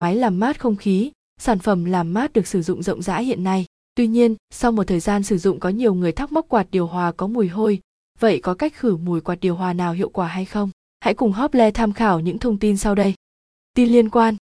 máy làm mát không khí, sản phẩm làm mát được sử dụng rộng rãi hiện nay. Tuy nhiên, sau một thời gian sử dụng có nhiều người thắc mắc quạt điều hòa có mùi hôi. Vậy có cách khử mùi quạt điều hòa nào hiệu quả hay không? Hãy cùng Hople tham khảo những thông tin sau đây. Tin liên quan.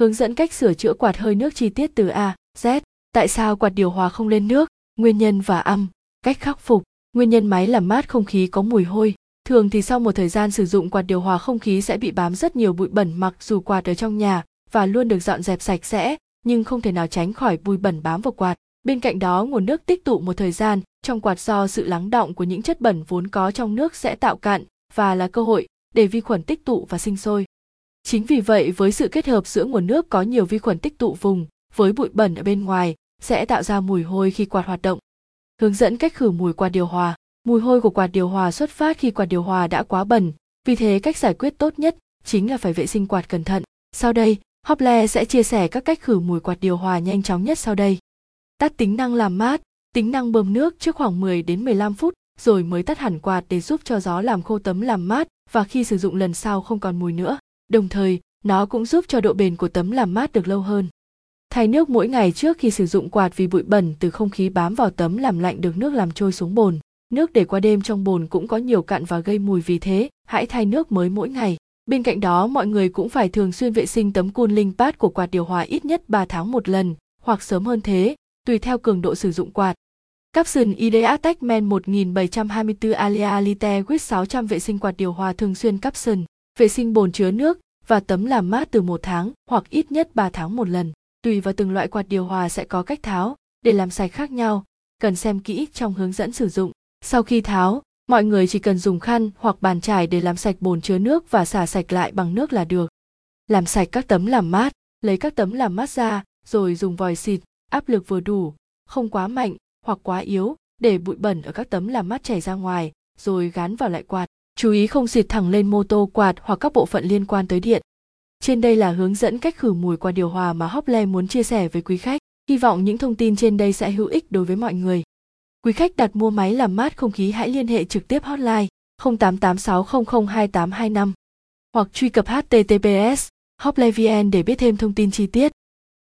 Hướng dẫn cách sửa chữa quạt hơi nước chi tiết từ a, z. Tại sao quạt điều hòa không lên nước? Nguyên nhân và âm. Cách khắc phục. Nguyên nhân máy làm mát không khí có mùi hôi. Thường thì sau một thời gian sử dụng quạt điều hòa không khí sẽ bị bám rất nhiều bụi bẩn mặc dù quạt ở trong nhà và luôn được dọn dẹp sạch sẽ, nhưng không thể nào tránh khỏi bụi bẩn bám vào quạt. Bên cạnh đó, nguồn nước tích tụ một thời gian trong quạt do sự lắng động của những chất bẩn vốn có trong nước sẽ tạo cạn và là cơ hội để vi khuẩn tích tụ và sinh sôi. Chính vì vậy, với sự kết hợp giữa nguồn nước có nhiều vi khuẩn tích tụ vùng với bụi bẩn ở bên ngoài sẽ tạo ra mùi hôi khi quạt hoạt động. Hướng dẫn cách khử mùi quạt điều hòa. Mùi hôi của quạt điều hòa xuất phát khi quạt điều hòa đã quá bẩn, vì thế cách giải quyết tốt nhất chính là phải vệ sinh quạt cẩn thận. Sau đây Hople sẽ chia sẻ các cách khử mùi quạt điều hòa nhanh chóng nhất sau đây. Tắt tính năng làm mát, tính năng bơm nước trước khoảng 10 đến 15 phút rồi mới tắt hẳn quạt để giúp cho gió làm khô tấm làm mát và khi sử dụng lần sau không còn mùi nữa. Đồng thời, nó cũng giúp cho độ bền của tấm làm mát được lâu hơn. Thay nước mỗi ngày trước khi sử dụng quạt vì bụi bẩn từ không khí bám vào tấm làm lạnh được nước làm trôi xuống bồn. Nước để qua đêm trong bồn cũng có nhiều cặn và gây mùi vì thế, hãy thay nước mới mỗi ngày. Bên cạnh đó, mọi người cũng phải thường xuyên vệ sinh tấm cooling pad của quạt điều hòa ít nhất 3 tháng một lần, hoặc sớm hơn thế, tùy theo cường độ sử dụng quạt. Capson Ideatech Men 1724 Alia Lite with 600 vệ sinh quạt điều hòa thường xuyên Capson, vệ sinh bồn chứa nước và tấm làm mát từ một tháng hoặc ít nhất 3 tháng một lần. Tùy vào từng loại quạt điều hòa sẽ có cách tháo để làm sạch khác nhau, cần xem kỹ trong hướng dẫn sử dụng. Sau khi tháo, mọi người chỉ cần dùng khăn hoặc bàn chải để làm sạch bồn chứa nước và xả sạch lại bằng nước là được. Làm sạch các tấm làm mát, lấy các tấm làm mát ra, rồi dùng vòi xịt, áp lực vừa đủ, không quá mạnh hoặc quá yếu, để bụi bẩn ở các tấm làm mát chảy ra ngoài, rồi gắn vào lại quạt. Chú ý không xịt thẳng lên mô tô quạt hoặc các bộ phận liên quan tới điện. Trên đây là hướng dẫn cách khử mùi qua điều hòa mà Hople muốn chia sẻ với quý khách. Hy vọng những thông tin trên đây sẽ hữu ích đối với mọi người. Quý khách đặt mua máy làm mát không khí hãy liên hệ trực tiếp hotline 0886002825 hoặc truy cập https hoplevn để biết thêm thông tin chi tiết.